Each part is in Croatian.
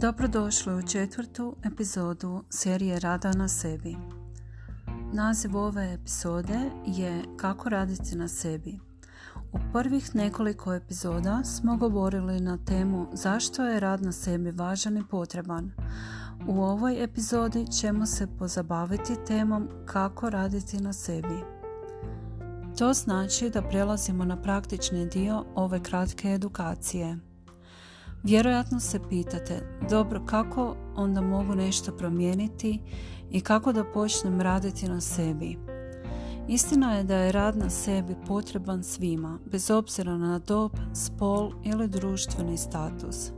Dobrodošli u četvrtu epizodu serije Rada na sebi. Naziv ove epizode je Kako raditi na sebi. U prvih nekoliko epizoda smo govorili na temu zašto je rad na sebi važan i potreban. U ovoj epizodi ćemo se pozabaviti temom kako raditi na sebi. To znači da prelazimo na praktični dio ove kratke edukacije. Vjerojatno se pitate, dobro kako onda mogu nešto promijeniti i kako da počnem raditi na sebi. Istina je da je rad na sebi potreban svima, bez obzira na dob, spol ili društveni status.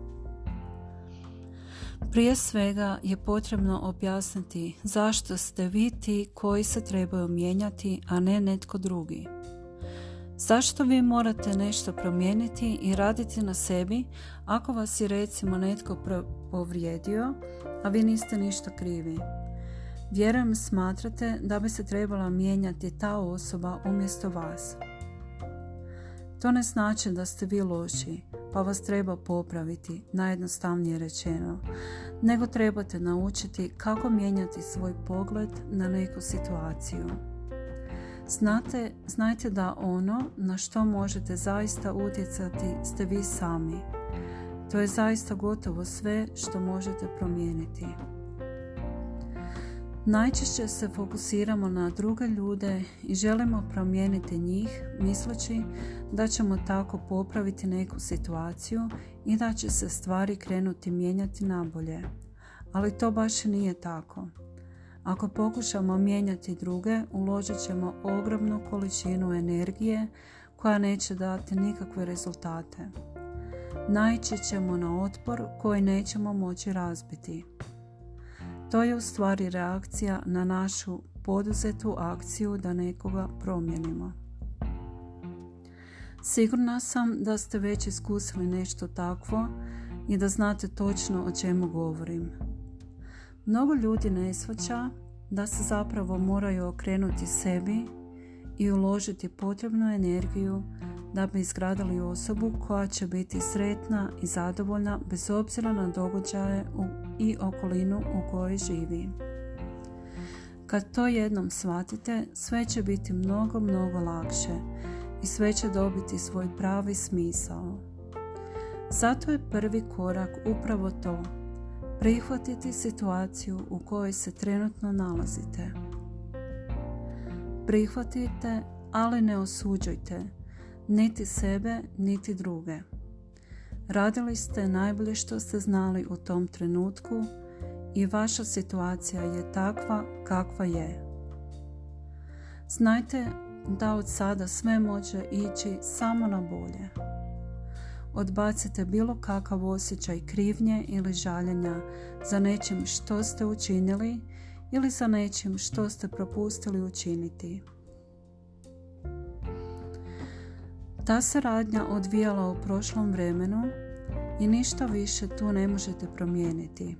Prije svega je potrebno objasniti zašto ste vi ti koji se trebaju mijenjati, a ne netko drugi. Zašto vi morate nešto promijeniti i raditi na sebi ako vas je recimo netko povrijedio, a vi niste ništa krivi? Vjerujem smatrate da bi se trebala mijenjati ta osoba umjesto vas. To ne znači da ste vi loši, pa vas treba popraviti, najjednostavnije rečeno, nego trebate naučiti kako mijenjati svoj pogled na neku situaciju. Znate, znajte da ono na što možete zaista utjecati ste vi sami. To je zaista gotovo sve što možete promijeniti. Najčešće se fokusiramo na druge ljude i želimo promijeniti njih misleći da ćemo tako popraviti neku situaciju i da će se stvari krenuti mijenjati nabolje. Ali to baš nije tako. Ako pokušamo mijenjati druge, uložit ćemo ogromnu količinu energije koja neće dati nikakve rezultate. Naići ćemo na otpor koji nećemo moći razbiti. To je u stvari reakcija na našu poduzetu akciju da nekoga promijenimo. Sigurna sam da ste već iskusili nešto takvo i da znate točno o čemu govorim. Mnogo ljudi ne shvaća da se zapravo moraju okrenuti sebi i uložiti potrebnu energiju da bi izgradili osobu koja će biti sretna i zadovoljna bez obzira na događaje i okolinu u kojoj živi. Kad to jednom shvatite, sve će biti mnogo, mnogo lakše i sve će dobiti svoj pravi smisao. Zato je prvi korak upravo to, prihvatiti situaciju u kojoj se trenutno nalazite. Prihvatite, ali ne osuđujte, niti sebe, niti druge. Radili ste najbolje što ste znali u tom trenutku i vaša situacija je takva kakva je. Znajte da od sada sve može ići samo na bolje. Odbacite bilo kakav osjećaj krivnje ili žaljenja za nečim što ste učinili ili za nečim što ste propustili učiniti. Ta se radnja odvijala u prošlom vremenu i ništa više tu ne možete promijeniti.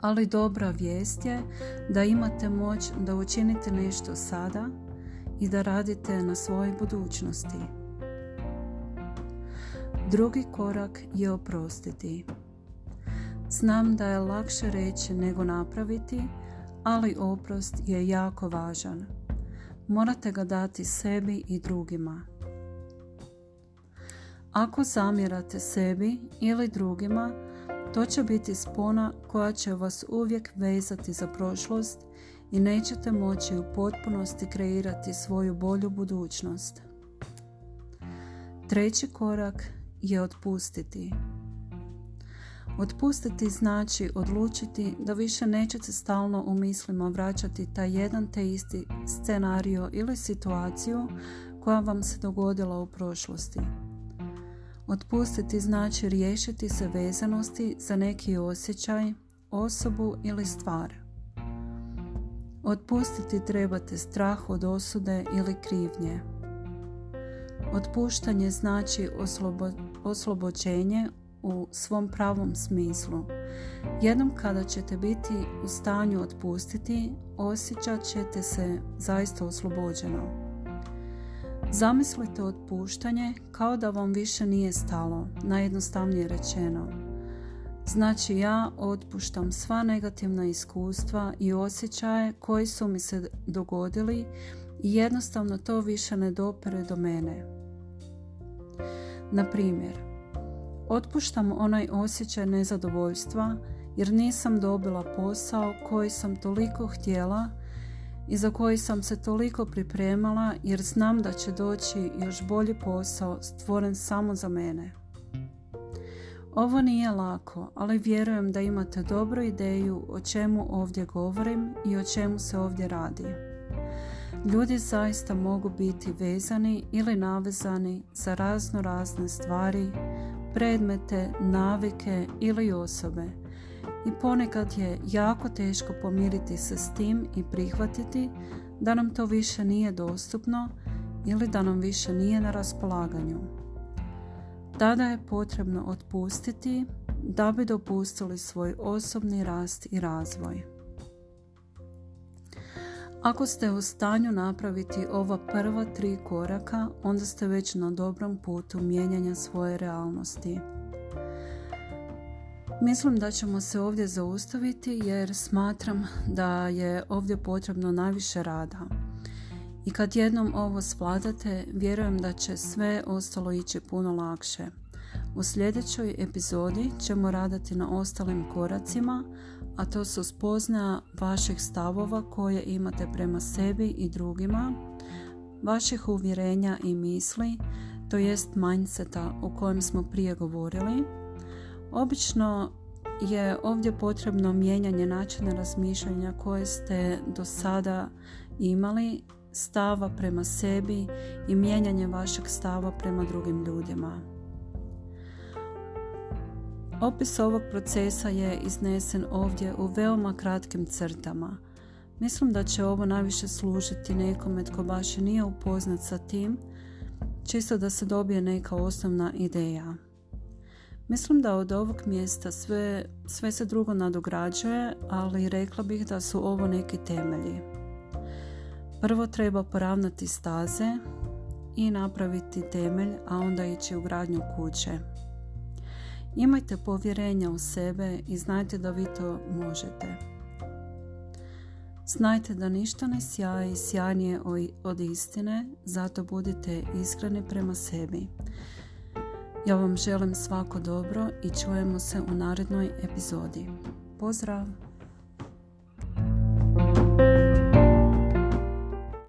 Ali dobra vijest je da imate moć da učinite nešto sada i da radite na svojoj budućnosti. Drugi korak je oprostiti. Znam da je lakše reći nego napraviti, ali oprost je jako važan. Morate ga dati sebi i drugima. Ako zamjerate sebi ili drugima, to će biti spona koja će vas uvijek vezati za prošlost i nećete moći u potpunosti kreirati svoju bolju budućnost. Treći korak je otpustiti. Otpustiti znači odlučiti da više nećete stalno u mislima vraćati taj jedan te isti scenario ili situaciju koja vam se dogodila u prošlosti. Otpustiti znači riješiti se vezanosti za neki osjećaj, osobu ili stvar. Otpustiti trebate strah od osude ili krivnje. Otpuštanje znači oslobo, oslobođenje u svom pravom smislu. Jednom kada ćete biti u stanju otpustiti, osjećat ćete se zaista oslobođeno. Zamislite otpuštanje kao da vam više nije stalo, najjednostavnije rečeno. Znači ja otpuštam sva negativna iskustva i osjećaje koji su mi se dogodili i jednostavno to više ne dopere do mene. Na primjer, otpuštam onaj osjećaj nezadovoljstva jer nisam dobila posao koji sam toliko htjela i za koji sam se toliko pripremala jer znam da će doći još bolji posao stvoren samo za mene. Ovo nije lako, ali vjerujem da imate dobru ideju o čemu ovdje govorim i o čemu se ovdje radi. Ljudi zaista mogu biti vezani ili navezani za razno razne stvari, predmete, navike ili osobe. I ponekad je jako teško pomiriti se s tim i prihvatiti da nam to više nije dostupno ili da nam više nije na raspolaganju. Tada je potrebno otpustiti da bi dopustili svoj osobni rast i razvoj. Ako ste u stanju napraviti ova prva tri koraka, onda ste već na dobrom putu mijenjanja svoje realnosti. Mislim da ćemo se ovdje zaustaviti jer smatram da je ovdje potrebno najviše rada. I kad jednom ovo svladate, vjerujem da će sve ostalo ići puno lakše. U sljedećoj epizodi ćemo raditi na ostalim koracima, a to su spoznaja vaših stavova koje imate prema sebi i drugima, vaših uvjerenja i misli, to jest mindseta o kojem smo prije govorili. Obično je ovdje potrebno mijenjanje načina razmišljanja koje ste do sada imali, stava prema sebi i mijenjanje vašeg stava prema drugim ljudima. Opis ovog procesa je iznesen ovdje u veoma kratkim crtama. Mislim da će ovo najviše služiti nekome tko baš nije upoznat sa tim, čisto da se dobije neka osnovna ideja. Mislim da od ovog mjesta sve, sve se drugo nadograđuje, ali rekla bih da su ovo neki temelji. Prvo treba poravnati staze i napraviti temelj, a onda ići u gradnju kuće. Imajte povjerenja u sebe i znajte da vi to možete. Znajte da ništa ne sjaji sjajnije od istine, zato budite iskreni prema sebi. Ja vam želim svako dobro i čujemo se u narednoj epizodi. Pozdrav!